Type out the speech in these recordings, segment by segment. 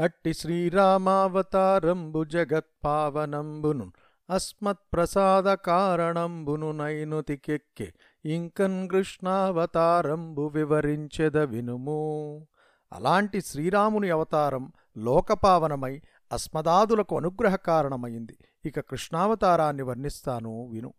అట్టి శ్రీరామావతారంబు జగత్పావనంబును అస్మత్ప్రసాద కారణంబును నైనుతికెక్కె ఇంకన్ కృష్ణావతారంబు వివరించెద వినుము అలాంటి శ్రీరాముని అవతారం లోకపావనమై అస్మదాదులకు అనుగ్రహ కారణమైంది ఇక కృష్ణావతారాన్ని వర్ణిస్తాను విను.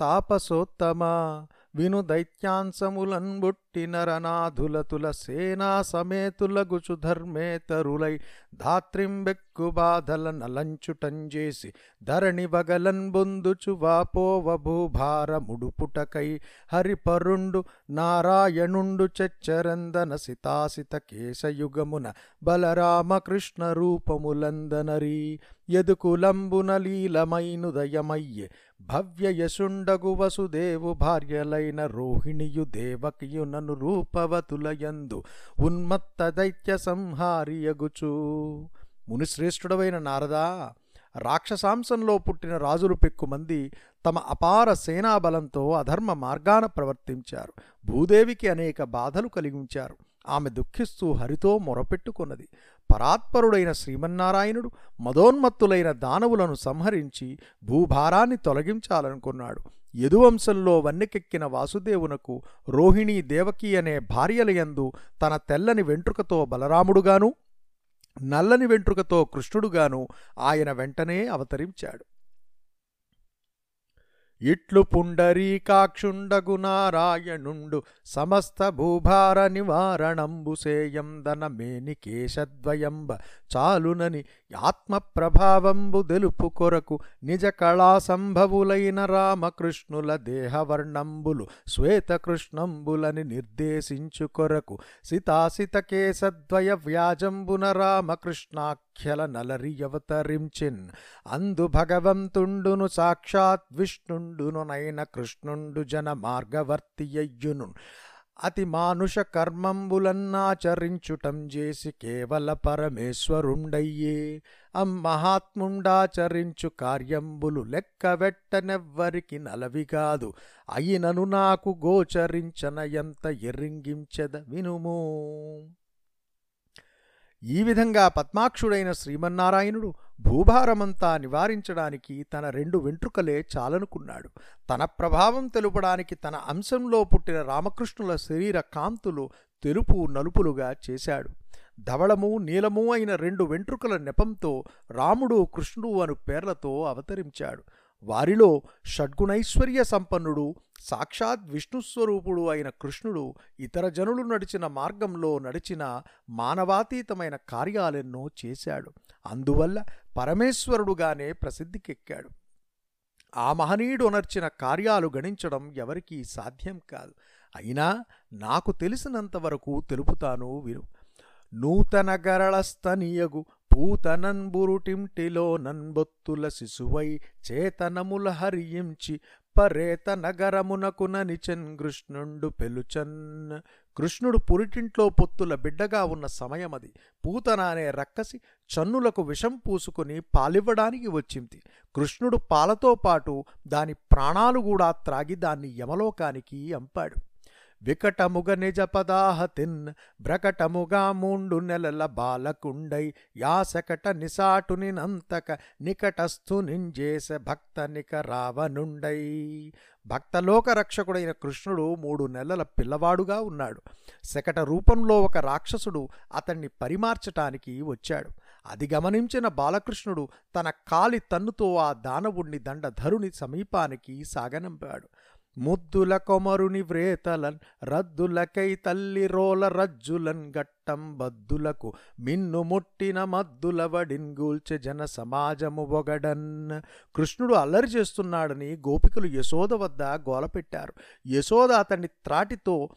తాపసోత్తమా. విను దైత్యాంశములన్ బుట్టిన రణాధులతుల సేనా సమేతులగుచు ధర్మేతరులై ధాత్రింబెక్కు బాధల నలంచుటంజేసి ధరణి వగలన్ బొందుచు వాపోవ భూభారముడు హరిపరుండు నారాయణుండు చెచ్చరందన సితాసిత కేశయుగమున బలరామకృష్ణ రూపములందనరీ. ఎదుకులంబున లీలమైనుదయమయ్యే భవ్యయశుండగు వసుదేవు భార్యలైన రోహిణియు దేవకియునను రూపవతులయందు ఉన్మత్త దైత్య సంహారియగుచూ మునిశ్రేష్ఠుడవైన నారదా రాక్షసాంశంలో పుట్టిన రాజులు పెక్కుమంది తమ అపార సేనాబలంతో అధర్మ మార్గాన ప్రవర్తించారు. భూదేవికి అనేక బాధలు కలిగించారు. ఆమె దుఃఖిస్తూ హరితో మొరపెట్టుకున్నది. పరాత్పరుడైన శ్రీమన్నారాయణుడు మదోన్మత్తులైన దానవులను సంహరించి భూభారాన్ని తొలగించాలనుకున్నాడు. యదువంశంలో వన్నెకెక్కిన వాసుదేవునకు రోహిణీ దేవకి అనే భార్యలయందు తన తెల్లని వెంట్రుకతో బలరాముడుగాను నల్లని వెంట్రుకతో కృష్ణుడుగాను ఆయన వెంటనే అవతరించాడు. ఇట్లు పుండరీకాక్షుండగు నారాయణుండు సమస్త భూభార నివారణంబు సేయందన చాలునని ఆత్మప్రభావంబు తెలుపు కొరకు నిజ కళా సంభవులైన రామకృష్ణుల దేహవర్ణంబులు శ్వేతకృష్ణంబులని నిర్దేశించు కొరకు సితాసిత కేశద్వయ వ్యాజంబున రామకృష్ణాఖ్యల నలరియవతరించిన్ అందు భగవంతుండును సాక్షాత్ విష్ణుండు నైన కృష్ణుండు జన మార్గవర్తియ్యును అతి మానుష కర్మంబులన్నాచరించుటం చేసి కేవల పరమేశ్వరుండయ్యే. అమ్మహాత్ముండాచరించు కార్యంబులు లెక్కవెట్టనెవ్వరికి నలవి కాదు అయినను నాకు గోచరించన ఎంత ఎర్రింగించెద వినుము. ఈ విధంగా పద్మాక్షుడైన శ్రీమన్నారాయణుడు భూభారమంతా నివారించడానికి తన రెండు వెంట్రుకలే చాలనుకున్నాడు. తన ప్రభావం తెలుపడానికి తన అంశంలో పుట్టిన రామకృష్ణుల శరీర కాంతులు తెలుపు నలుపులుగా చేశాడు. ధవళము నీలము అయిన రెండు వెంట్రుకల నెపంతో రాముడు కృష్ణుడు అను పేర్లతో అవతరించాడు. వారిలో షడ్గుణైశ్వర్య సంపన్నుడు సాక్షాత్ విష్ణుస్వరూపుడు అయిన కృష్ణుడు ఇతర జనులు నడిచిన మార్గంలో నడిచిన మానవాతీతమైన కార్యాలెన్నో చేశాడు. అందువల్ల పరమేశ్వరుడుగానే ప్రసిద్ధికెక్కాడు. ఆ మహనీయుడు నర్చిన కార్యాలు గణించడం ఎవరికీ సాధ్యం కాదు. అయినా నాకు తెలిసినంతవరకు తెలుపుతాను విను. నూతన గరళస్తనియగు పూతనంబురుటింటిలో నన్బొత్తుల శిశువై చేతనముల హరించి పరేత నగరమునకున నిచన్ కృష్ణుండు పెలుచన్. కృష్ణుడు పురిటింట్లో పొత్తుల బిడ్డగా ఉన్న సమయమది. పూతన అనే రక్కసి చన్నులకు విషం పూసుకుని పాలివ్వడానికి వచ్చింది. కృష్ణుడు పాలతో పాటు దాని ప్రాణాలు కూడా త్రాగి దాన్ని యమలోకానికి అంపాడు. వికటముగ నిజ పదాహతిన్ బ్రకటముగా మూండు నెలల బాలకుండై యాసకట నిసాటుని నంతక నికటస్థు నింజేస భక్త నిక రావనుండై భక్తలోక రక్షకుడైన కృష్ణుడు మూడు నెలల పిల్లవాడుగా ఉన్నాడు. శకట రూపంలో ఒక రాక్షసుడు అతన్ని పరిమార్చటానికి వచ్చాడు. అది గమనించిన బాలకృష్ణుడు తన కాలి తన్నుతో ఆ దానవుణ్ణి దండధరుని సమీపానికి సాగనంపాడు. ముద్దుల కొమరుని వ్రేతలన్ రద్దులకై తల్లి రోల రజ్జులన్ గట్టం బద్దులకు మిన్ను ముట్టిన మద్దుల వడిన్గూల్చె జన సమాజము ఒగడన్. కృష్ణుడు అల్లరి చేస్తున్నాడని గోపికలు యశోద వద్ద గోలపెట్టారు యశోద అతన్ని త్రాటితో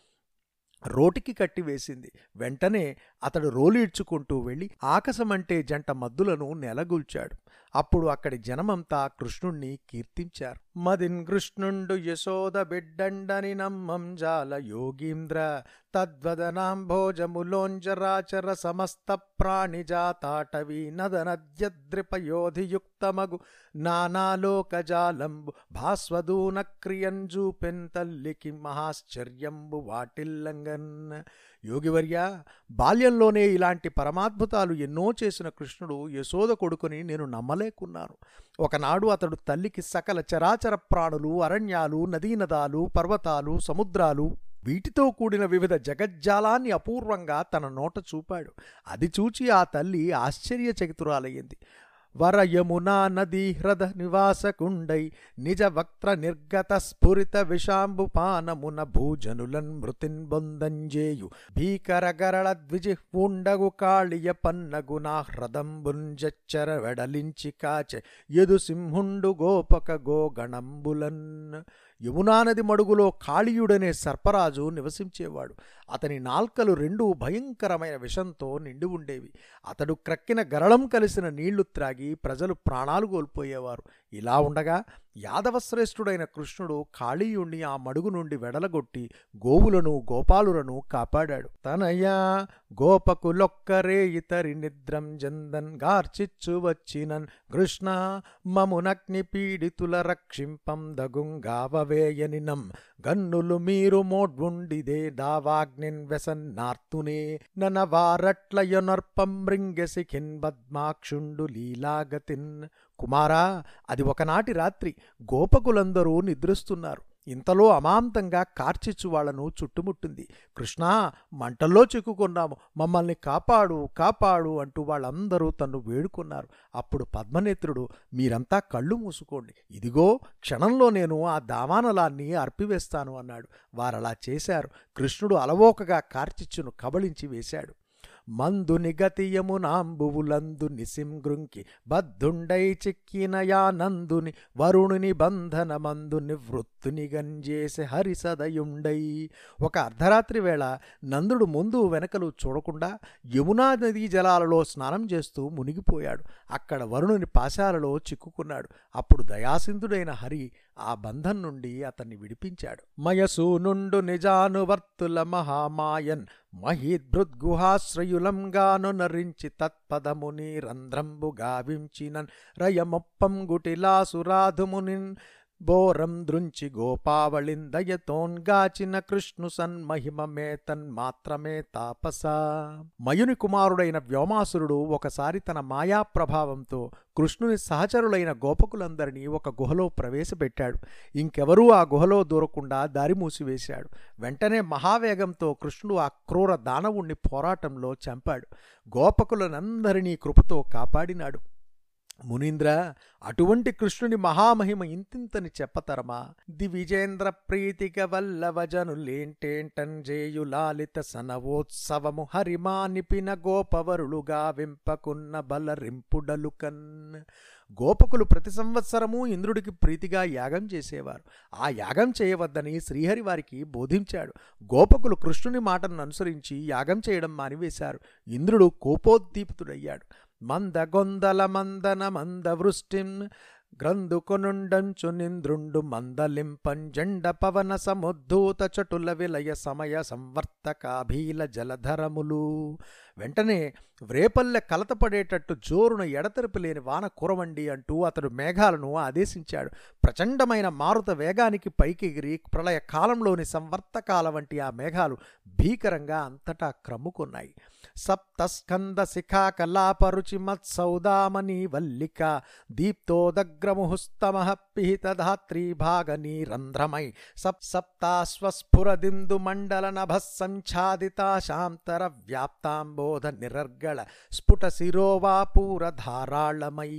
రోటికి కట్టివేసింది. వెంటనే అతడు రోలీడ్చుకుంటూ వెళ్ళి ఆకాశమంటే జంట మద్దులను నెలగూల్చాడు. అప్పుడు అక్కడి జనమంతా కృష్ణుణ్ణి కీర్తించారు. మదిన్ కృష్ణుండు యశోద బిడ్డండని నమ్మం జాల యోగీంద్ర తద్వదనాంభోజములోంజరాచర సమస్త ప్రాణిజాతాటవీ నదనద్యద్రిపయోధియుక్తమగు నానాలోకజాలంబు భాస్వదూన క్రియంజూపెన్ తల్లికి మహాశ్చర్యంబు వాటిల్లంగన్ యోగివర్య బాల్యంలోనే ఇలాంటి పరమాద్భుతాలు ఎన్నో చేసిన కృష్ణుడు యశోద కొడుకుని నేను నమ్మలేకున్నాను. ఒకనాడు అతడు తల్లికి సకల చరాచర ప్రాణులు అరణ్యాలు నదీనదాలు పర్వతాలు సముద్రాలు వీటితో కూడిన వివిధ జగజ్జాలాన్ని అపూర్వంగా తన నోట చూపాడు. అది చూచి ఆ తల్లి ఆశ్చర్యచకితురాలయ్యింది. వరయమునా నదీ హ్రద నివాసకుండై నిజ వక్త్ర నిర్గత స్ఫురిత విషాంబు పానమున భూజనులన్ మృతిన్ బొందంజేయు. భీకర గరళ ద్విజిహ్వుండగు కాళియ పన్నగు పన్నగునా హ్రదంబుంజచ్చర వెడలించి కాచె. యదు సింహుండు గోపక గోగణంబులన్ యమునానది మడుగులో కాళీయుడనే సర్పరాజు నివసించేవాడు. అతని నాల్కలు రెండు భయంకరమైన విషంతో నిండి ఉండేవి. అతడు క్రక్కిన గరళం కలిసిన నీళ్ళు త్రాగి ప్రజలు ప్రాణాలు కోల్పోయేవారు. ఇలా ఉండగా యాదవశ్రేష్ఠుడైన కృష్ణుడు కాళీయుణ్ణి ఆ మడుగు నుండి వెడలగొట్టి గోవులను గోపాలులను కాపాడాడు. తనయా గోపకులొక్కరే ఇతరి నిద్రం జందన్ గార్చిచ్చు వచ్చినన్ కృష్ణ మమునగ్ని పీడితుల రక్షింపం వేయనినం. గన్నులు మీరు మోడ్వుండిదే దావాగ్నిన్ వెసన్నార్తునే నన వారట్లయొనర్పం మృంగెసిఖిన్ బద్మాక్షుండు లీలాగతిన్. కుమారా అది ఒకనాటి రాత్రి గోపకులందరూ నిద్రిస్తున్నారు. ఇంతలో అమాంతంగా కార్చిచ్చు వాళ్ళను చుట్టుముట్టింది. కృష్ణా మంటల్లో చిక్కుకున్నాము. మమ్మల్ని కాపాడు కాపాడు అంటూ వాళ్ళందరూ తన్ను వేడుకున్నారు. అప్పుడు పద్మనేత్రుడు మీరంతా కళ్ళు మూసుకోండి. ఇదిగో క్షణంలో నేను ఆ దావానలాన్ని అర్పివేస్తాను అన్నాడు. వారలా చేశారు. కృష్ణుడు అలవోకగా కార్చిచ్చును కబళించి వేశాడు. మందుని గతియమునాంబువులందు నిసింగృంకి బద్ధుండై చిక్కిన యానందుని వరుణుని బంధన మందు నివృత్తుని గంజేసే హరిసదయుండై. ఒక అర్ధరాత్రి వేళ నందుడు ముందు వెనకలు చూడకుండా యమునా నదీ జలాలలో స్నానం చేస్తూ మునిగిపోయాడు. అక్కడ వరుణుని పాశాలలో చిక్కుకున్నాడు. అప్పుడు దయాసింధుడైన హరి ఆ బంధం నుండి అతన్ని విడిపించాడు. మయసూనుండు నిజానువర్తుల మహామాయన్ మహీద్భృద్గుహాశ్రయులంగాను నరించి తత్పదముని రంధ్రంబు గావించినన్ రయమొప్పం గుటిలాసురాధుమునిన్ బోరం దృంచి గోపావళిన్ కృష్ణు సన్మహిమమే తన్మాత్రమే తాపస. మయుని కుమారుడైన వ్యోమాసురుడు ఒకసారి తన మాయా ప్రభావంతో కృష్ణుని సహచరులైన గోపకులందరినీ ఒక గుహలో ప్రవేశపెట్టాడు. ఇంకెవరూ ఆ గుహలో దూరకుండా దారి మూసివేశాడు. వెంటనే మహావేగంతో కృష్ణుడు ఆ క్రూర దానవుణ్ణి పోరాటంలో చంపాడు. గోపకులనందరినీ కృపతో కాపాడినాడు. మునీంద్ర అటువంటి కృష్ణుని మహామహిమ ఇంతింతని చెప్పతరమా? దివిజేంద్ర ప్రీతిక వల్లవజనులేంటేంటన్ జేయు లాలిత సనవోత్సవము హరిమానిపిన గోపవరులుగా వింపకున్న బలరింపుడలుకన్. గోపకులు ప్రతి సంవత్సరము ఇంద్రుడికి ప్రీతిగా యాగం చేసేవారు. ఆ యాగం చేయవద్దని శ్రీహరి వారికి బోధించాడు. గోపకులు కృష్ణుని మాటను అనుసరించి యాగం చేయడం మానివేశారు. ఇంద్రుడు కోపోద్దీపితుడయ్యాడు. మందగొందల మందన మందవృష్టిం గ్రంథుకొనుండంచు నింద్రుండు మందలింపంజండ పవన సముద్ధూత చటుల విలయ సమయ సంవర్తకాభీల జలధరములు. వెంటనే వ్రేపల్లె కలతపడేటట్టు జోరున ఎడతెరపు లేని వాన కురవండి అంటూ అతడు మేఘాలను ఆదేశించాడు. ప్రచండమైన మారుత వేగానికి పైకెగిరి ప్రళయ కాలంలోని సంవర్తకాల వంటి ఆ మేఘాలు భీకరంగా అంతటా క్రమ్ముకున్నాయి సప్తస్కంద శిఖా కలాపరుచి మత్సౌదామని వల్లిక దీప్తోదగ్రముహుస్తమః పిహిత ధాత్రీ రంధ్రమై సప్ సప్తాశ్వస్ఫురదిందు మండల నభ శాంతర వ్యాప్తాంబోధ నిరర్గళ స్ఫుట శిరోవాపూర ధారాళమై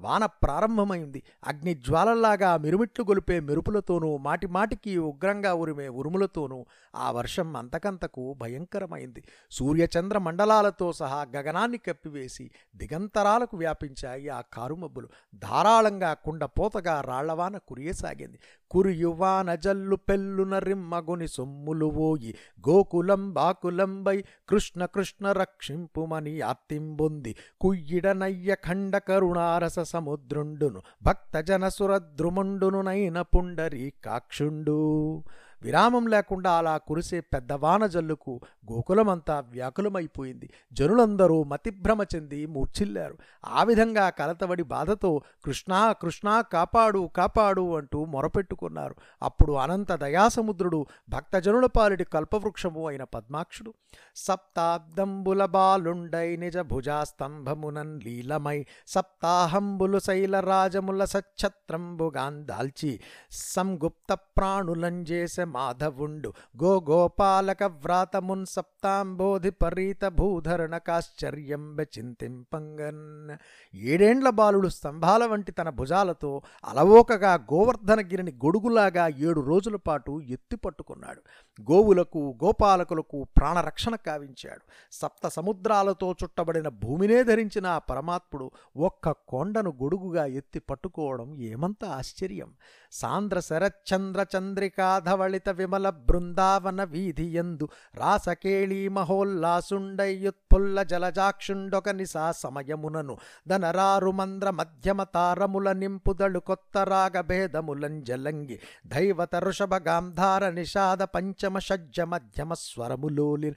వాన ప్రారంభమైంది అగ్నిజ్వాలల్లాగా మిరుమిట్లు గొలిపే మెరుపులతోనూ మాటిమాటికి ఉగ్రంగా ఉరిమే ఉరుములతోనూ ఆ వర్షం అంతకంతకు భయంకరమైంది. సూర్యచంద్ర మండలాలతో సహా గగనాన్ని కప్పివేసి దిగంతరాలకు వ్యాపించాయి ఆ కారుమబ్బులు. ధారాళంగా కుండపోతగా రాళ్ళవాన కురియసాగింది. కురియువాన జల్లు పెల్లున రిమ్మగుని సొమ్ములు ఓయి గోకులం బాకులంబై కృష్ణ కృష్ణ రక్షింపుమని ఆత్తింబొంది కుయ్యిడనయ్య ఖండ కరుణారస సముద్రుండును భక్తజన సురద్రుముండును నైన పుండరీ కాక్షుండు విరామం లేకుండా అలా కురిసే పెద్ద వాన జల్లుకు గోకులమంతా వ్యాకులమైపోయింది. జనులందరూ మతిభ్రమ చెంది మూర్ఛిల్లారు. ఆ విధంగా కలతబడి బాధతో కృష్ణా కృష్ణా కాపాడు కాపాడు అంటూ మొరపెట్టుకున్నారు. అప్పుడు అనంత దయాసముద్రుడు భక్తజనుల పాలిటి కల్పవృక్షము అయిన పద్మాక్షుడు. సప్తాబ్దంబుల బాలుండై నిజ భుజాస్తంభమునన్ లీలమై సప్తాహంబులు శైల రాజముల సచ్ఛత్రంబుగాన్ దాల్చి సంగుప్త ప్రాణులంజేసె మాధవుండు. గో గోపాలక వ్రాతమున్ సప్తాంబోధి పరీత భూధరణ కాశ్చర్యంబ చింతింపంగన్. ఏడేండ్ల బాలుడు స్తంభాల వంటి తన భుజాలతో అలవోకగా గోవర్ధనగిరిని గొడుగులాగా ఏడు రోజుల పాటు ఎత్తి పట్టుకున్నాడు. గోవులకు గోపాలకులకు ప్రాణరక్షణ కావించాడు. సప్త సముద్రాలతో చుట్టబడిన భూమినే ధరించిన ఆ పరమాత్ముడు ఒక్క కొండను గొడుగుగా ఎత్తి పట్టుకోవడం ఏమంత ఆశ్చర్యం. సాంద్ర శరచంద్ర చంద్రికాధవళిత విమల బృందావన వీధియందు రాసకేళీ మహోల్లాసుండయ్యుత్పుల్ల జలజాక్షుండొక నిశా సమయమునను ధనరారు మంద్ర మధ్యమ తారముల నింపుదಳು కొత్త రాగ భేదములంజలంగి దైవత ఋషభ గాంధార నిషాద పంచమ షజ్జ మధ్యమ స్వరములోలి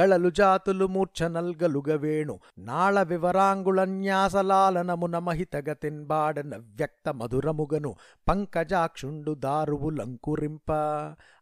గళలు జాతులు మూర్ఛనల్గలుగవేణు నాళ వివరాంగుళన్యాసలాలనమున మహితగతిన్బాడన వ్యక్త మధురముగను పంకజాక్షుండు దారువులంకురింప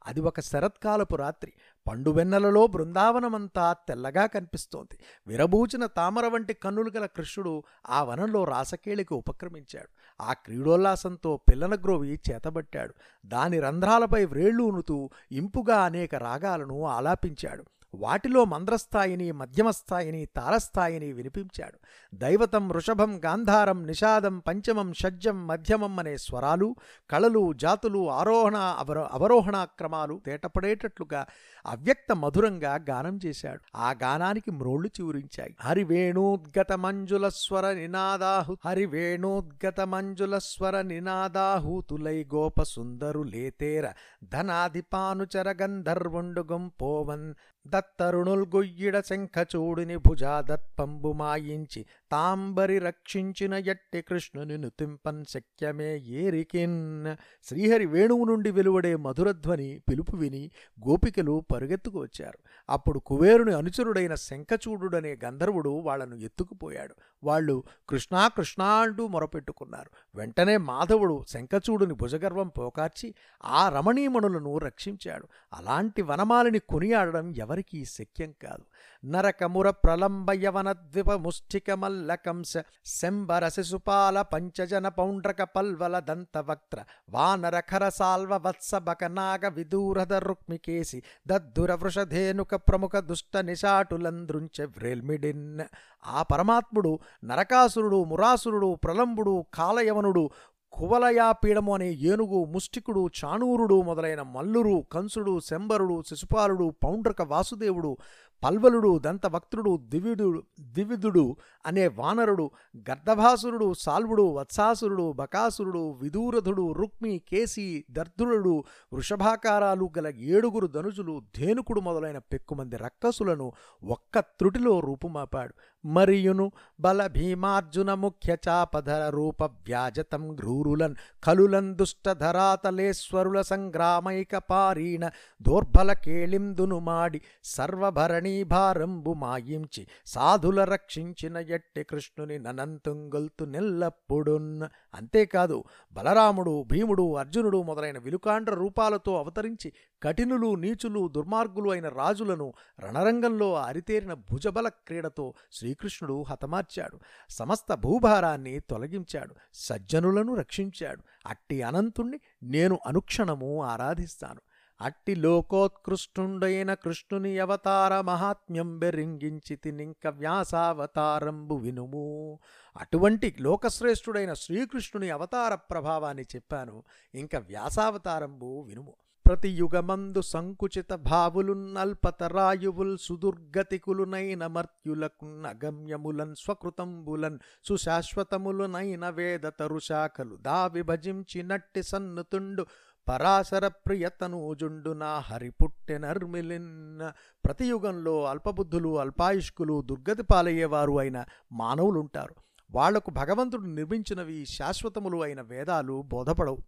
అది ఒక శరత్కాలపు రాత్రి. పండువెన్నెలలో బృందావనమంతా తెల్లగా కనిపిస్తోంది. విరబూచిన తామర వంటి కన్నులు గల కృష్ణుడు ఆ వనంలో రాసకేళికి ఉపక్రమించాడు. ఆ క్రీడోల్లాసంతో పిల్లన గ్రోవి చేతబట్టాడు. దాని రంధ్రాలపై వ్రేళ్ళూనుతూ ఇంపుగా అనేక రాగాలను ఆలాపించాడు. వాటిలో మంద్రస్థాయిని మధ్యమస్థాయిని తారస్థాయిని వినిపించాడు. దైవతం వృషభం గాంధారం నిషాదం పంచమం షడ్జం మధ్యమం అనే స్వరాలు కళలు జాతులు ఆరోహణ అవరో అవరోహణ క్రమాలు తేటపడేటట్లుగా అవ్యక్త మధురంగా గానం చేశాడు. ఆ గానానికి మ్రోళ్ళు చివురించాయి. హరివేణోద్గత మంజుల స్వర నినాదాహు హరివేణోద్గత మంజుల స్వర నినాదాహూతులై గోప సుందరు లేతేర ధనాధిపానుచర గంధర్వుండు పోవన్ దత్తరుణుల్ గొయ్యిడ శంఖచూడిని భుజాదత్పంబు మాయించి తాంబరి రక్షించిన ఎట్టి కృష్ణుని నుతింపన్ శక్యమే ఏరికిన్. శ్రీహరి వేణువు నుండి వెలువడే మధురధ్వని పిలుపు విని గోపికలు పరుగెత్తుకు వచ్చారు. అప్పుడు కుబేరుని అనుచరుడైన శంఖచూడుడనే గంధర్వుడు వాళ్ళను ఎత్తుకుపోయాడు. వాళ్ళు కృష్ణా కృష్ణా అంటూ మొరపెట్టుకున్నారు. వెంటనే మాధవుడు శంఖచూడుని భుజగర్వం పోకార్చి ఆ రమణీమణులను రక్షించాడు. అలాంటి వనమాలిని కొనియాడడం ఎవరికీ శక్యం కాదు. నరకముర ప్రలంబయవనద్విప యవన శంబర శిశుపాల పంచజన పౌండ్రక పల్వల దంతవక్త్ర వానరఖర సాల్వ వత్స బకనాగ విదూరద రుక్మికేసి దద్దుర వృషధేనుక ప్రముఖ దుష్ట నిషాటులంద్రుంచె వ్రేల్మిడిన్. ఆ పరమాత్ముడు నరకాసురుడు మురాసురుడు ప్రలంబుడు కాలయవనుడు కువలయాపీడము అనే ఏనుగు ముష్టికుడు చాణూరుడు మొదలైన మల్లురు కంసుడు శంబరుడు శిశుపాలుడు పౌండ్రక వాసుదేవుడు పల్వలుడు దంతవక్త్రుడు దివిదుడు దివిదుడు అనే వానరుడు గర్దభాసురుడు సాల్వుడు వత్సాసురుడు బకాసురుడు విదూరధుడు రుక్మి కేసి దర్ధుడు వృషభాకారాలు గల ఏడుగురు ధనుజులు ధేనుకుడు మొదలైన పెక్కుమంది రక్కసులను ఒక్క త్రుటిలో రూపుమాపాడు. మరియును బల భీమార్జున ముఖ్య చాపధర రూప వ్యాజతం గ్రూరులన్ కలులన్ దుష్టధరాతలేశ్వరుల సంగ్రామైక పారీణ దోర్బల కేళిందును మాడి సర్వభరణి భారంబు మాయించి సాధుల రక్షించిన ఎట్టి కృష్ణుని ననంతుంగొల్తు నెల్లప్పుడున్. అంతేకాదు బలరాముడు భీముడు అర్జునుడు మొదలైన విలుకాండ్ర రూపాలతో అవతరించి కఠినులు నీచులు దుర్మార్గులు అయిన రాజులను రణరంగంలో అరితేరిన భుజబల క్రీడతో శ్రీకృష్ణుడు హతమార్చాడు. సమస్త భూభారాన్ని తొలగించాడు. సజ్జనులను రక్షించాడు. అట్టి అనంతుణ్ణి నేను అనుక్షణము ఆరాధిస్తాను. అట్టి లోకోత్కృష్టుండైన కృష్ణుని అవతార మహాత్మ్యం బెరింగించి తినింక వ్యాసావతారంబు వినుము. అటువంటి లోకశ్రేష్ఠుడైన శ్రీకృష్ణుని అవతార ప్రభావాన్ని చెప్పాను. ఇంక వ్యాసావతారంబు వినుము. ప్రతి యుగమందు సంకుచిత భావులున్నల్పతరాయువుల్ సుదుర్గతికులునైన మర్త్యులకున్న అగమ్యములన్ స్వకృతంబులన్ సుశాశ్వతములునైన వేద తరుశాఖలు దా విభజించినట్టి సన్నుతుండు పరాశర ప్రియతనూజుండు నా హరిపుట్టెనర్మిలిన్ ప్రతి యుగంలో అల్పబుద్ధులు అల్పాయుష్కులు దుర్గతి పాలయ్యేవారు అయిన మానవులుంటారు. వాళ్ళకు భగవంతుడు నిర్మించినవి శాశ్వతములు అయిన వేదాలు బోధపడవు.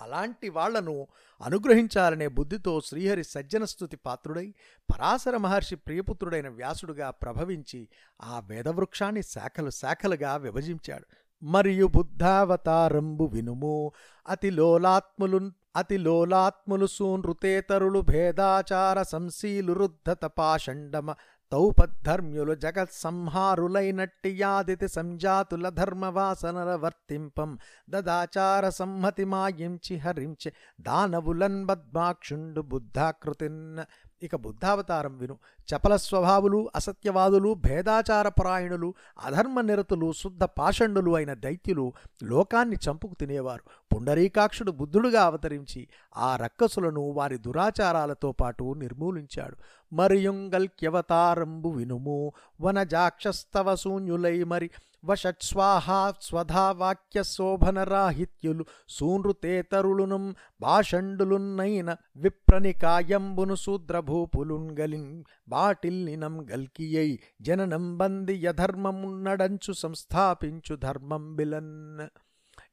అలాంటి వాళ్ళను అనుగ్రహించాలనే బుద్ధితో శ్రీహరి సజ్జనస్థుతి పాత్రుడై పరాశర మహర్షి ప్రియపుత్రుడైన వ్యాసుడుగా ప్రభవించి ఆ వేదవృక్షాన్ని శాఖలు శాఖలుగా విభజించాడు. మరియు బుద్ధావతారంబు వినుము. అతిలోలాత్ములు అతిలోలాత్ములు సూనృతేతరులు భేదాచార సంశీలు రుద్ధత పాషండమ తౌపద్ధర్మ్యులు జగత్సంహారులైనట్టి యాదితి సంజాతుల ధర్మవాసనల వర్తింపం దదాచార సంహతి మాయించి హరించి దానవులన్ బద్మాక్షుండు బుద్ధాకృతిన్. ఇక బుద్ధావతారం విను. చపల స్వభావులు అసత్యవాదులు భేదాచారపరాయణులు అధర్మ నిరతులు శుద్ధ పాషండులు అయిన దైత్యులు లోకాన్ని చంపుకు తినేవారు. పుండరీకాక్షుడు బుద్ధుడుగా అవతరించి ఆ రక్కసులను వారి దురాచారాలతో పాటు నిర్మూలించాడు. మరియుంగల్క్యవతారంబు వినుము వనజాక్షస్తవ శూన్యులై మరి వషట్స్వాహా స్వధా వాక్య శోభనరాహిత్యులు సూనృతేతరులునం భాషండులున్నైన విప్రనికాయంబును శూద్రభూపులుంగలిన్ బాటిల్నినం గల్కియై జననం బంది యధర్మమున్నడంచు సంస్థాపించు ధర్మం బిలన్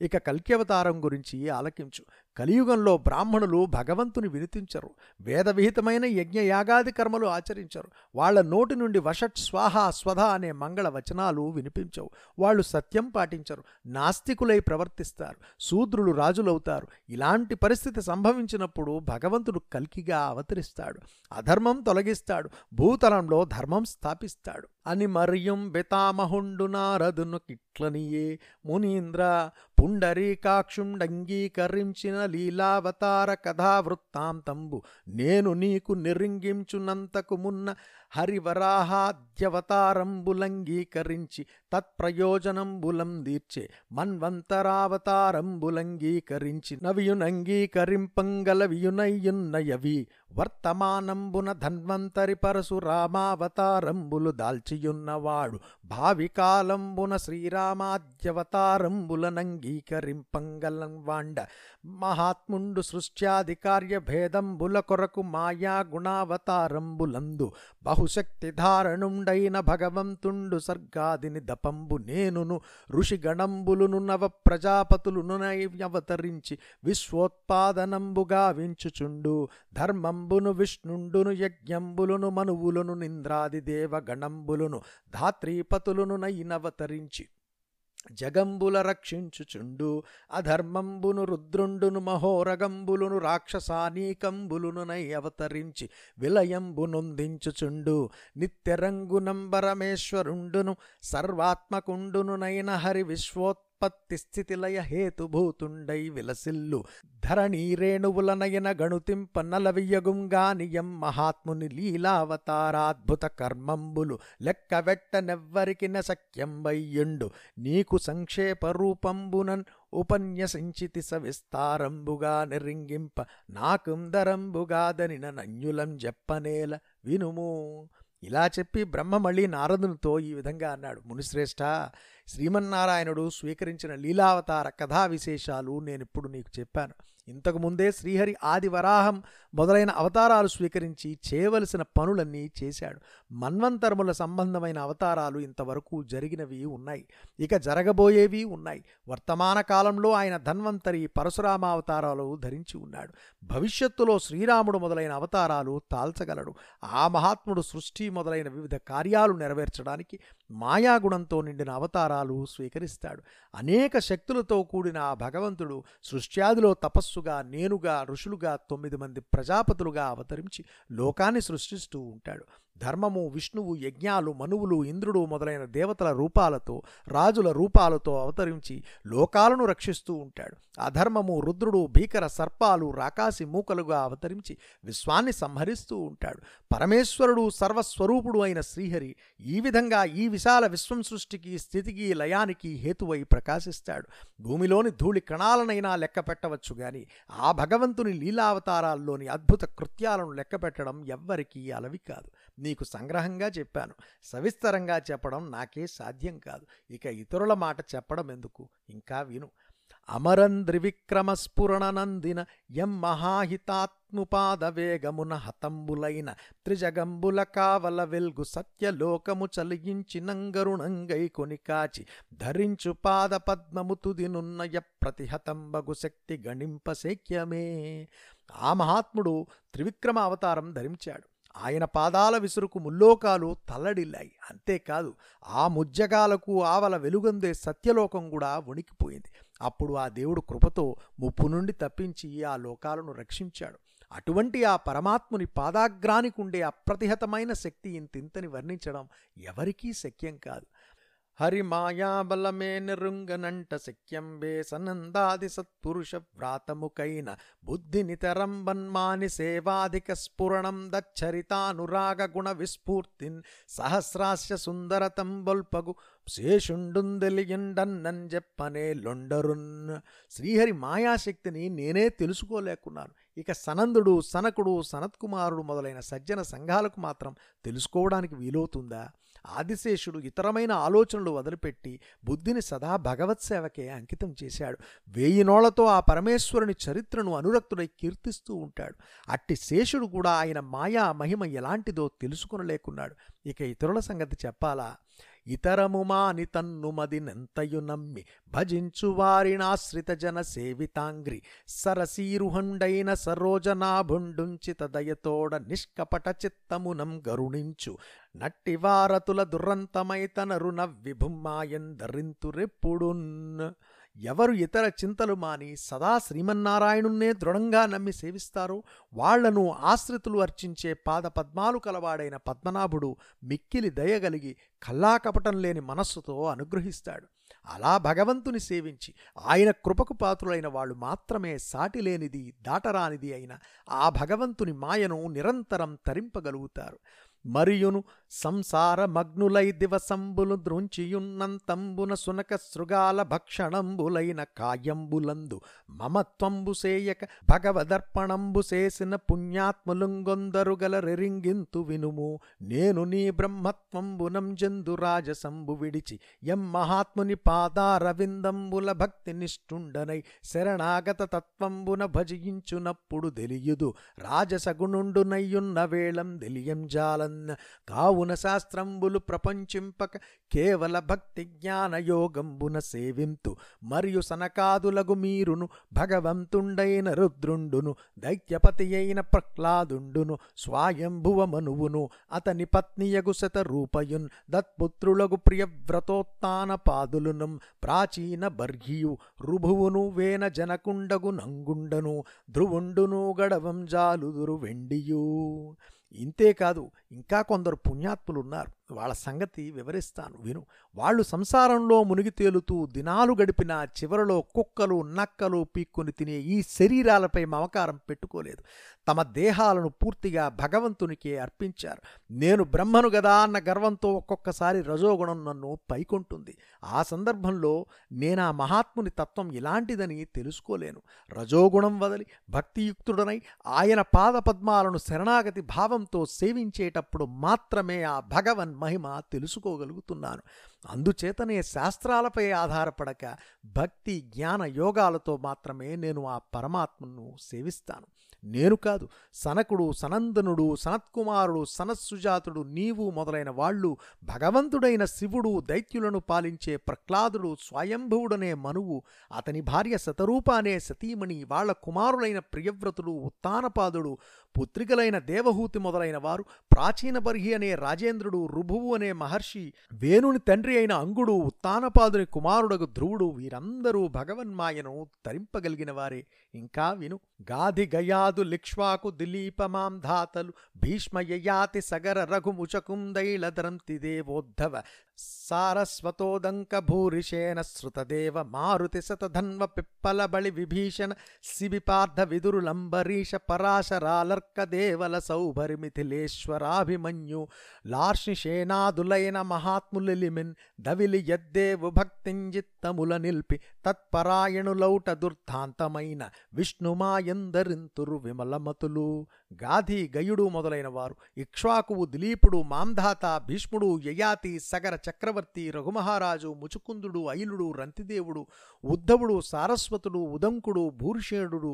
ఇక కల్కి అవతారం గురించి ఆలకించు. కలియుగంలో బ్రాహ్మణులు భగవంతుని వినితించరు వేదవిహితమైన యజ్ఞయాగాది కర్మలు ఆచరించరు. వాళ్ళ నోటి నుండి వషట్ స్వాహ స్వధ అనే మంగళ వచనాలు వినిపించవు. వాళ్ళు సత్యం పాటించరు. నాస్తికులై ప్రవర్తిస్తారు. శూద్రులు రాజులవుతారు. ఇలాంటి పరిస్థితి సంభవించినప్పుడు భగవంతుడు కల్కిగా అవతరిస్తాడు. అధర్మం తొలగిస్తాడు. భూతలంలో ధర్మం స్థాపిస్తాడు. అని మరియం బెతామహుండు నారదును కిట్లనియే మునీంద్ర పుండరీకాక్షుండంగీకరించిన లీలావతార కథావృత్తాంతంబు నేను నీకు నిరింగించునంతకు మున్న హరివరాహాద్యవతారంబులంగీకరించి తత్ప్రయోజనంబులం దీర్చే మన్వంతరావతారంబులంగీకరించి నవియునంగీకరింపంగలవియునయ్యున్నయవి వర్తమానంబున ధన్వంతరి పరశురామావతారంబులు దాల్చియున్నవాడు భావికాలంబున శ్రీరామాద్యవతారంబులనంగీకరింపంగలం వాండ మహాత్ముండు సృష్ట్యాధికార్య భేదంబుల కొరకు మాయా గుణావతారంబులందు బహు బహుశక్తిధారణుండైన భగవంతుండు సర్గాదిని దపంబు నేనును ఋషిగణంబులును నవ ప్రజాపతులును నైవ్యవతరించి విశ్వోత్పాదనంబుగా వించుచుండు ధర్మంబును విష్ణుండును యజ్ఞంబులును మనువులను నింద్రాది దేవగణంబులును ధాత్రీపతులును నైనవతరించి జగంబుల రక్షించుచుండు అధర్మంబును రుద్రుండును మహోరగంబులును రాక్షసానీకంబులును నై అవతరించి విలయంబు నొందించుచుండు. నిత్యరంగునంబరమేశ్వరుండును సర్వాత్మకుండును నైన హరి విశ్వోత్ ఉత్పత్తి స్థితిలయ హేతుభూతుండై విలసిల్లు. ధరణీ రేణువుల నయన గణుతింప నలవియగుంగానియం మహాత్ముని లీలావతారాద్భుత కర్మంబులు. లెక్కవెట్టనెవ్వరికి నశక్యంబయ్యుండు. నీకు సంక్షేప రూపంబునన్ ఉపన్యసించితి సవిస్తారంబుగా నిరింగింప నాకుందరంబుగాదనిన నన్యులం చెప్పనేల వినుము. ఇలా చెప్పి బ్రహ్మ మళ్ళీ నారదునితో ఈ విధంగా అన్నాడు. మునిశ్రేష్ఠ శ్రీమన్నారాయణుడు స్వీకరించిన లీలావతార కథా విశేషాలు నేనిప్పుడు నీకు చెప్పాను. ఇంతకుముందే శ్రీహరి ఆది వరాహం మొదలైన అవతారాలు స్వీకరించి చేయవలసిన పనులన్నీ చేశాడు. మన్వంతరముల సంబంధమైన అవతారాలు ఇంతవరకు జరిగినవి ఉన్నాయి. ఇక జరగబోయేవి ఉన్నాయి. వర్తమాన కాలంలో ఆయన ధన్వంతరి పరశురామ అవతారాలు ధరించి ఉన్నాడు. భవిష్యత్తులో శ్రీరాముడు మొదలైన అవతారాలు తాల్చగలడు. ఆ మహాత్ముడు సృష్టి మొదలైన వివిధ కార్యాలు నెరవేర్చడానికి మాయాగుణంతో నిండిన అవతారాలు స్వీకరిస్తాడు. అనేక శక్తులతో కూడిన ఆ భగవంతుడు సృష్ట్యాదిలో తపస్సుగా నేనుగా ఋషులుగా తొమ్మిది మంది ప్రజాపతులుగా అవతరించి లోకాన్ని సృష్టిస్తూ ఉంటాడు. ధర్మము విష్ణువు యజ్ఞాలు మనువులు ఇంద్రుడు మొదలైన దేవతల రూపాలతో రాజుల రూపాలతో అవతరించి లోకాలను రక్షిస్తూ ఉంటాడు. అధర్మము రుద్రుడు భీకర సర్పాలు రాకాసి మూకలుగా అవతరించి విశ్వాన్ని సంహరిస్తూ ఉంటాడు. పరమేశ్వరుడు సర్వస్వరూపుడు అయిన శ్రీహరి ఈ విధంగా ఈ విశాల విశ్వం సృష్టికి స్థితికి లయానికి హేతువై ప్రకాశిస్తాడు. భూమిలోని ధూళి కణాలనైనా లెక్క పెట్టవచ్చు గాని ఆ భగవంతుని లీలావతారాల్లోని అద్భుత కృత్యాలను లెక్క పెట్టడం ఎవ్వరికీ అలవి కాదు. నీకు సంగ్రహంగా చెప్పాను. సవిస్తరంగా చెప్పడం నాకే సాధ్యం కాదు. ఇక ఇతరుల మాట చెప్పడం ఎందుకు? ఇంకా విను. అమరంద్రివిక్రమస్ఫురణనందిన ఎం మహాహితాత్ వేగమున హతంబులైన త్రిజగంబుల కావల వెల్గు సత్యలోకము చలిగించినంగరుణంగై కొనికాచి ధరించు పాద పద్మము తుదినున్నయ ప్రతిహతంబగు శక్తి గణింపశక్యమే ఆ మహాత్ముడు త్రివిక్రమ అవతారం ధరించాడు. ఆయన పాదాల విసురుకు ముల్లోకాలు తల్లడిల్లాయి. అంతేకాదు ఆ ముజ్జగాలకు ఆవల వెలుగొందే సత్యలోకం కూడా వణికిపోయింది. అప్పుడు ఆ దేవుడు కృపతో ముప్పు నుండి తప్పించి ఆ లోకాలను రక్షించాడు. అటువంటి ఆ పరమాత్ముని పాదాగ్రానికి ఉండే అప్రతిహతమైన శక్తి ఇంతింతని వర్ణించడం ఎవరికీ శక్యం కాదు. హరి మాయాబలమే నిరుంగనంట శక్యంబే సనందాది సత్పురుష వ్రాతముకైన బుద్ధినితరంబన్మాని సేవాధిక స్ఫురణం దచ్చరితానురాగ గుణ విస్ఫూర్తిన్ సహస్రాస్య సుందరతం బొల్పగు శేషుండుందెలియుండన్నన్ చెప్పనే లొండరున్. శ్రీహరి మాయాశక్తిని నేనే తెలుసుకోలేకున్నాను. ఇక సనందుడు సనకుడు సనత్కుమారుడు మొదలైన సజ్జన సంఘాలకు మాత్రం తెలుసుకోవడానికి వీలవుతుందా? ఆదిశేషుడు ఇతరమైన ఆలోచనలు వదిలిపెట్టి బుద్ధిని సదా భగవత్ సేవకే అంకితం చేశాడు. వేయి నోళ్ళతో ఆ పరమేశ్వరుని చరిత్రను అనురక్తుడై కీర్తిస్తూ ఉంటాడు. అట్టి శేషుడు కూడా ఆయన మాయా మహిమ ఎలాంటిదో తెలుసుకునలేకున్నాడు. ఇక ఇతరుల సంగతి చెప్పాలా? ఇతరముమాని తన్నుమది నెంతయు నమ్మి భజించువారినాశ్రిత జన సేవితాంగ్రి. సరసీరుహండైన సరోజనాభుండుంచిత దయతోడ నిష్కపట చిత్తమునం గరుణించు. నట్టివారతుల దుర్రంతమై తనరున విభుమ్మాయందరింతురెప్పుడున్ ఎవరు ఇతర చింతలు మాని సదా శ్రీమన్నారాయణున్నే దృఢంగా నమ్మి సేవిస్తారో వాళ్ళను ఆశ్రితులు అర్చించే పాద పద్మాలు కలవాడైన పద్మనాభుడు మిక్కిలి దయగలిగి కల్లాకపటం లేని మనస్సుతో అనుగ్రహిస్తాడు. అలా భగవంతుని సేవించి ఆయన కృపకు పాత్రులైన వాళ్ళు మాత్రమే సాటిలేనిది దాటరానిది అయిన ఆ భగవంతుని మాయను నిరంతరం తరింపగలుగుతారు. మరియును సంసార మగ్నులై దివసంబులు ద్రుంచియున్నంతంబున సునక శృగాల భక్షణంబులైన కాయంబులందు మమత్వంబు సేయక భగవదర్పణంబు చేసిన పుణ్యాత్ములుంగొందరుగల రెరింగింతు వినుము. నేను నీ బ్రహ్మత్వంబునం జందు రాజసంబు విడిచి ఎం మహాత్ముని పాదారవిందంబుల భక్తి నిష్ఠుండనై శరణాగత తత్వంబున భజించునప్పుడు తెలియదు. రాజసగుణుండునయ్యున్న వేళం తెలియం జాలన్న కావు కావున శాస్త్రంబులు ప్రపంచింపక కేవల భక్తి జ్ఞాన యోగంబున సేవింతు. మరియు సనకాదులగు మీరును భగవంతుండైన రుద్రుండును దైత్యపతి అయిన ప్రహ్లాదుండును స్వాయంభువ మనువును అతని పత్నియగు శత రూపయున్ దత్పుత్రులగు ప్రియవ్రతోత్తాన పాదులును ప్రాచీన బర్హియు రుభువును వేన జనకుండగు నంగుండను ధ్రువుండును గడవం జాలుదురు వెండియూ. ఇంతేకాదు ఇంకా కొందరు పుణ్యాత్ములున్నారు. వాళ్ళ సంగతి వివరిస్తాను విను. వాళ్ళు సంసారంలో మునిగి తేలుతూ దినాలు గడిపిన చివరలో కుక్కలు నక్కలు పీక్కుని తినే ఈ శరీరాలపై మమకారం పెట్టుకోలేదు. తమ దేహాలను పూర్తిగా భగవంతునికే అర్పించారు. నేను బ్రహ్మను గదా అన్న గర్వంతో ఒక్కొక్కసారి రజోగుణం నన్ను పైకొంటుంది. ఆ సందర్భంలో నేను ఆ మహాత్ముని తత్వం ఇలాంటిదని తెలుసుకోలేను. రజోగుణం వదలి భక్తియుక్తుడనై ఆయన పాదపద్మాలను శరణాగతి భావంతో సేవించేటప్పుడు మాత్రమే ఆ భగవన్ మహిమ తెలుసుకోగలుగుతున్నాను. అందుచేతనే శాస్త్రాలపై ఆధారపడక భక్తి జ్ఞాన యోగాలతో మాత్రమే నేను ఆ పరమాత్మను సేవిస్తాను. నేను కాదు. సనకుడు సనందనుడు సనత్కుమారుడు సనత్సుజాతుడు నీవు మొదలైన వాళ్ళు భగవంతుడైన శివుడు దైత్యులను పాలించే ప్రహ్లాదుడు స్వయంభువుడనే మనువు అతని భార్య శతరూప అనే సతీమణి వాళ్ళ కుమారులైన ప్రియవ్రతుడు ఉత్తానపాదుడు పుత్రికలైన దేవహూతి మొదలైన వారు ప్రాచీన బర్హి అనే రాజేంద్రుడు రుభువు అనే మహర్షి వేణుని తండ్రి అయిన అంగుడు ఉత్తానపాదుని కుమారుడగు ధ్రువుడు వీరందరూ భగవన్మాయను తరింపగలిగిన వారే. ఇంకా విను. గాధి గయాదు లిక్ష్వాకు దిలీపమాం ధాతలు భీష్మయయాతి సగర రఘుముచకుందైళధరం తిదేవోద్ధవ సారస్వతోదంక భూరిషేణ శ్రుతదేవ మారుతి శతధన్వ పిప్పల బళి విభీషణ శిబిపార్థ విదురులంబరీష పరాశరాలర్క దేవల సౌభరిమిథిలేశ్వరాభిమన్యు లార్షిషేనాదులైన మహాత్ములిమిన్ దవిలి యద్దేవు భక్తింజిత్తముల నిల్పి తత్పరాయణులౌట దుర్ధాంతమైన విష్ణుమాయందరింతురు విమలమతులు గాధి గయుడు మొదలైన వారు ఇక్ష్వాకువు దిలీపుడు మాంధాత భీష్ముడు యయాతి సగర చక్రవర్తి రఘుమహారాజు ముచుకుందుడు ఐలుడు రంతిదేవుడు ఉద్ధవుడు సారస్వతుడు ఉదంకుడు భూర్షేణుడు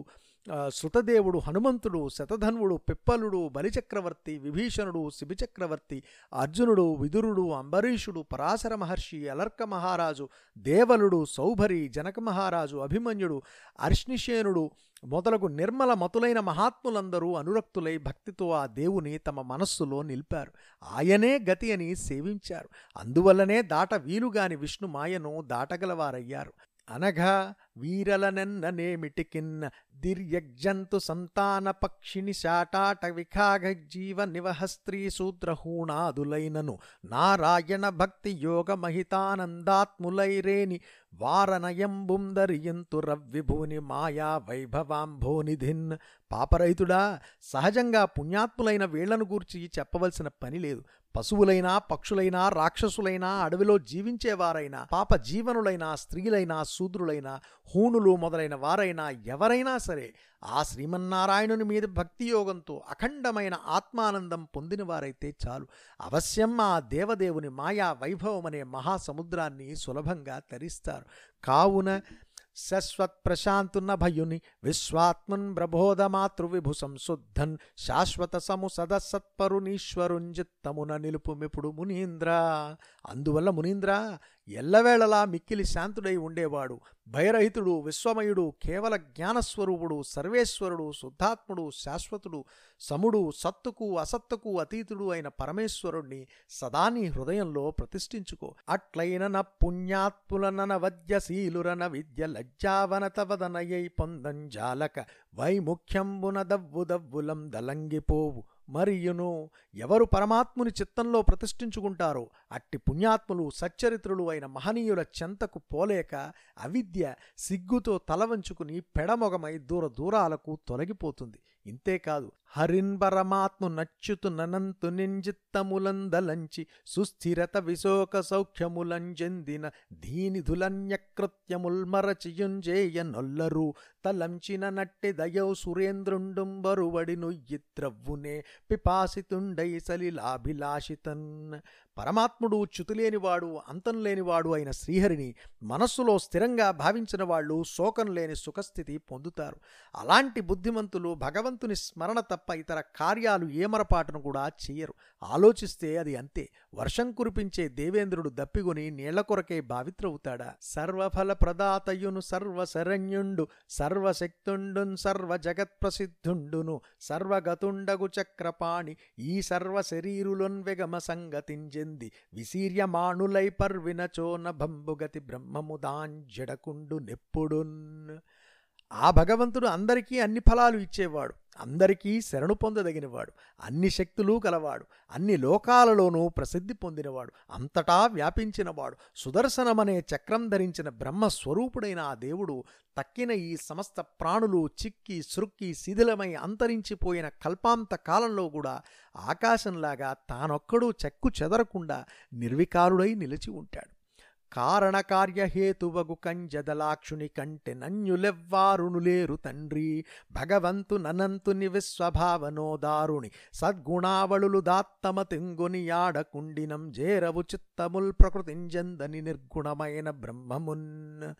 శృతదేవుడు హనుమంతుడు శతధన్వుడు పిప్పలుడు బలిచక్రవర్తి విభీషణుడు శిబిచక్రవర్తి అర్జునుడు విదురుడు అంబరీషుడు పరాశర మహర్షి అలర్క మహారాజు దేవలుడు సౌభరి జనక మహారాజు అభిమన్యుడు అర్ష్నిషేనుడు మొదలగు నిర్మల మతులైన మహాత్ములందరూ అనురక్తులై భక్తితో ఆ దేవుని తమ మనస్సులో నిలిపారు. ఆయనే గతి అని సేవించారు. అందువల్లనే దాట వీలుగాని విష్ణు మాయను దాటగలవారయ్యారు. అనగా వీరలనెన్ననేమిటికిన్న దిర్యగ్జంతు సంతాన పక్షిని శాటాట విఖాగ జీవ నివహ స్త్రీ శూద్రహూణాదులైనను నారాయణ భక్తి యోగ మహితానందాత్ములైరేని వారనయంబుందరియంతు రవ్విభూని మాయా వైభవాంభోనిధిన్ పాపరైతుడా సహజంగా పుణ్యాత్ములైన వీళ్ళను గూర్చి చెప్పవలసిన పని లేదు. పశువులైనా పక్షులైనా రాక్షసులైనా అడవిలో జీవించేవారైనా పాప జీవనులైనా స్త్రీలైనా శూద్రులైనా హూణులు మొదలైన వారైనా ఎవరైనా సరే ఆ శ్రీమన్నారాయణుని మీద భక్తి యోగంతో అఖండమైన ఆత్మానందం పొందిన వారైతే చాలు. అవశ్యం ఆ దేవదేవుని మాయా వైభవం అనే మహాసముద్రాన్ని సులభంగా తరిస్తారు. కావున శశ్వత్ ప్రశాంతున్న భయుని విశ్వాత్మన్ ప్రబోధ మాతృవిభు సంశుద్ధన్ శాశ్వత సము సదసత్పరునీశ్వరుంజిత్తమున నిలుపుమిప్పుడు మునీంద్ర. అందువల్ల మునీంద్ర ఎల్లవేళలా మిక్కిలి శాంతుడై ఉండేవాడు. భయరహితుడు విశ్వమయుడు కేవల జ్ఞానస్వరూపుడు సర్వేశ్వరుడు శుద్ధాత్ముడు శాశ్వతుడు సముడు సత్తుకు అసత్తుకు అతీతుడు అయిన పరమేశ్వరుణ్ణి సదా నీ హృదయంలో ప్రతిష్ఠించుకో. అట్లైన న పుణ్యాత్ములనన వద్యశీలురన విద్య లజ్జావనతవదనయై పొందంజాలక వైముఖ్యంబున దవ్వు దవ్వులం దలంగిపోవు. మరియును ఎవరు పరమాత్ముని చిత్తంలో ప్రతిష్ఠించుకుంటారో అట్టి పుణ్యాత్ములు సచ్చరిత్రులు అయిన మహనీయుల చెంతకు పోలేక అవిద్య సిగ్గుతో తలవంచుకుని పెడమొగమై దూర దూరాలకు తొలగిపోతుంది. ఇంతేకాదు హరిన్ పరమాత్ము నచ్చుతు ననంతు నింజిత్తములందలంచి సుస్థిరత విశోక సౌఖ్యములంజెందిన దీనిధులన్యకృత్యముల్మరచియుంజేయ నొల్లరు తలంచిన నట్టి దయౌ సురేంద్రుండుంబరువడి నుయ్యిత్రవ్వునే పిపాసితుండై సలిలాభిలాషితన్. పరమాత్ముడు చ్యుతులేనివాడు అంతం లేనివాడు అయిన శ్రీహరిని మనస్సులో స్థిరంగా భావించిన వాళ్ళు శోకం లేని సుఖస్థితి పొందుతారు. అలాంటి బుద్ధిమంతులు భగవంతుని స్మరణ తప్ప ఇతర కార్యాలు ఏమరపాటును కూడా చెయ్యరు ఆలోచిస్తే అది అంతే. వర్షం కురిపించే దేవేంద్రుడు దప్పిగొని నీళ్ళ కొరకే భావిత్రవుతాడా సర్వఫల ప్రదాతయును సర్వశరణ్యుండు సర్వశక్తుండున్ సర్వ జగత్ప్రసిద్ధుండును సర్వగతుండగు చక్రపాణి ఈ సర్వ శరీరులొన్ వెగమ సంగతించింది విసీర్యమాణులై పర్వినచోన భంబుగతి బ్రహ్మముదాంజడకుండు నెప్పుడున్ ఆ భగవంతుడు అందరికీ అన్ని ఫలాలు ఇచ్చేవాడు. అందరికీ శరణు పొందదగినవాడు. అన్ని శక్తులు కలవాడు. అన్ని లోకాలలోనూ ప్రసిద్ధి పొందినవాడు. అంతటా వ్యాపించినవాడు. సుదర్శనమనే చక్రం ధరించిన బ్రహ్మస్వరూపుడైన ఆ దేవుడు తక్కిన ఈ సమస్త ప్రాణులు చిక్కి సృక్కి శిథిలమై అంతరించిపోయిన కల్పాంత కాలంలో కూడా ఆకాశంలాగా తానొక్కడూ చెక్కు చెదరకుండా నిర్వికారుడై నిలిచి ఉంటాడు. కారణకార్యహేతువగు కంజదలాక్షుని కంటె నన్యులెవ్వారుణులేరు తండ్రి. భగవంతు ననంతుని విశ్వభావనోదారుని సద్గుణావళులు దాత్తమ తెంగుని యాడకుండినం జేరవు చిత్తముల్ ప్రకృతింజందని నిర్గుణమైన బ్రహ్మమున్.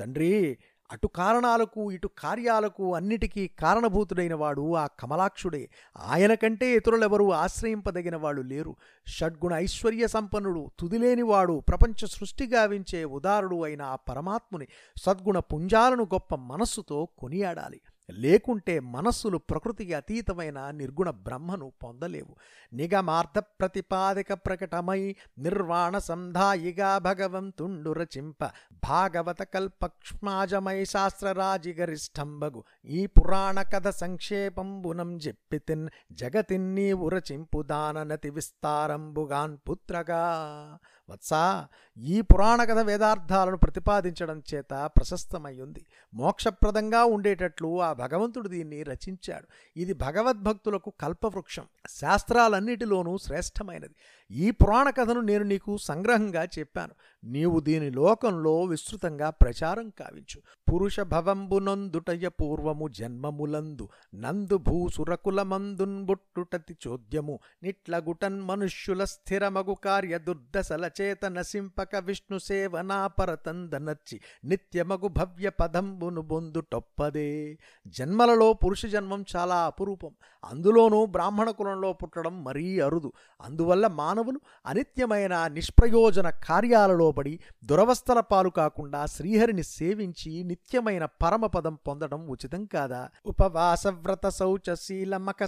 తండ్రి అటు కారణాలకు ఇటు కార్యాలకు అన్నిటికీ కారణభూతుడైన వాడు ఆ కమలాక్షుడే. ఆయన కంటే ఇతరులెవరూ ఆశ్రయింపదగిన వాళ్ళు లేరు. షడ్గుణ ఐశ్వర్య సంపన్నుడు తుదిలేనివాడు ప్రపంచ సృష్టి గావించే ఉదారుడు అయిన ఆ పరమాత్ముని సద్గుణ పుంజాలను గొప్ప మనస్సుతో కొనియాడాలి. లేకుంటే మనస్సులు ప్రకృతికి అతీతమైన నిర్గుణ బ్రహ్మను పొందలేవు. నిగమార్థ ప్రతిపాదిక ప్రకటమై నిర్వాణ సంధాయిగా భగవంతుండు రచింప. భాగవత కల్పక్ష్మాజమై శాస్త్రరాజిగరిష్టంబగు. ఈ పురాణ కథ సంక్షేపంబునం చెప్పితిన్ జగతిన్నీ ఉరచింపు దాననతి విస్తారంబుగాన్ పుత్రగా. వత్సా. ఈ పురాణ కథ వేదార్థాలను ప్రతిపాదించడం చేత ప్రశస్తమయ్యుంది. మోక్షప్రదంగా ఉండేటట్లు ఆ భగవంతుడు దీన్ని రచించాడు. ఇది భగవద్భక్తులకు కల్పవృక్షం. శాస్త్రాలన్నిటిలోనూ శ్రేష్టమైనది. ఈ పురాణ కథను నేను నీకు సంగ్రహంగా చెప్పాను. నీవు దీని లోకంలో విస్తృతంగా ప్రచారం కావించు. పురుష భవంబునందుటయ పూర్వము జన్మములందు నందు భూసురకులమందున్ బుట్టుటతి చోద్యము. నిట్లగుటన్ మనుష్యుల స్థిరమగు కార్య దుర్దశల చేత నసింపక విష్ణు సేవనాపరతందనర్చి నిత్యమగు భవ్య పదంబును బొందుటొప్పదే. జన్మలలో పురుష జన్మం చాలా అపురూపం. అందులోనూ బ్రాహ్మణ కులంలో పుట్టడం మరీ అరుదు. అందువల్ల మానవులు అనిత్యమైన నిష్ప్రయోజన కార్యాలలో లోబడి దురవస్థల పాలు కాకుండా శ్రీహరిని సేవించి నిత్యమైన పరమపదం పొందడం ఉచితం కాదా? ఉపవాస వ్రత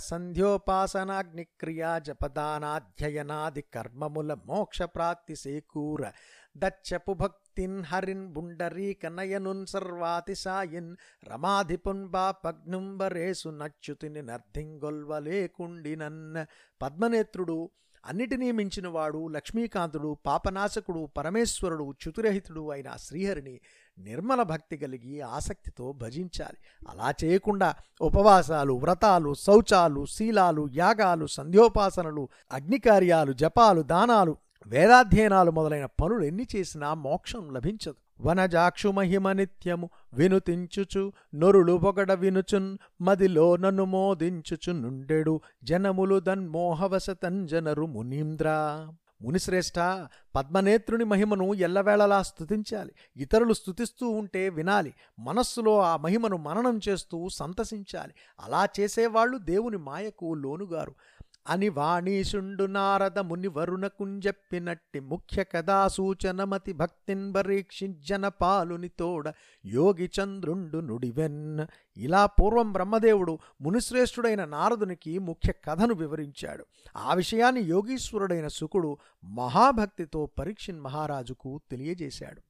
సంధ్యోపాసనాగ్నిక్రియా జపదానాధ్యయనాది కర్మముల మోక్ష ప్రాప్తి సేకూర దచ్చపు భక్తిన్ హరిన్ బుండరీక నయనున్ సర్వాతిశాయిన్ రమాధిపున్ బాపగ్నుంబరేసు నచ్యుతిని నర్ధింగొల్వలేకుండినన్ పద్మనేత్రుడు అన్నిటినీ మించినవాడు లక్ష్మీకాంతుడు పాపనాశకుడు పరమేశ్వరుడు చ్యుతిరహితుడు అయిన శ్రీహరిని నిర్మల భక్తి కలిగి ఆసక్తితో భజించాలి. అలా చేయకుండా ఉపవాసాలు వ్రతాలు శౌచాలు శీలాలు యాగాలు సంధ్యోపాసనలు అగ్నికార్యాలు జపాలు దానాలు వేదాధ్యయనాలు మొదలైన పనులు ఎన్ని చేసినా మోక్షం లభించదు. వనజాక్షు నిత్యము వినుతించుచు నొరులు పొగడ వినుచున్ మదిలో నన్ను మోదించుచు నుండెడు జనములు దన్మోహవశతంజనరు మునీంద్ర. మునిశ్రేష్ఠ పద్మనేత్రుని మహిమను ఎల్లవేళలా స్తుతించాలి. ఇతరులు స్తుతిస్తూ ఉంటే వినాలి. మనస్సులో ఆ మహిమను మననం చేస్తూ సంతసించాలి. అలా చేసేవాళ్ళు దేవుని మాయకు లోనుగారు. అని వాణీశుండు నారద ముని వరుణకుంజెప్పినట్టి ముఖ్య కథా సూచనమతి భక్తిన్ పరీక్షించన పాలుని తోడ యోగి చంద్రుండు నుడివెన్. ఇలా పూర్వం బ్రహ్మదేవుడు మునిశ్రేష్ఠుడైన నారదునికి ముఖ్య కథను వివరించాడు. ఆ విషయాన్ని యోగీశ్వరుడైన శుకుడు మహాభక్తితో పరీక్షిన్ మహారాజుకు తెలియజేశాడు.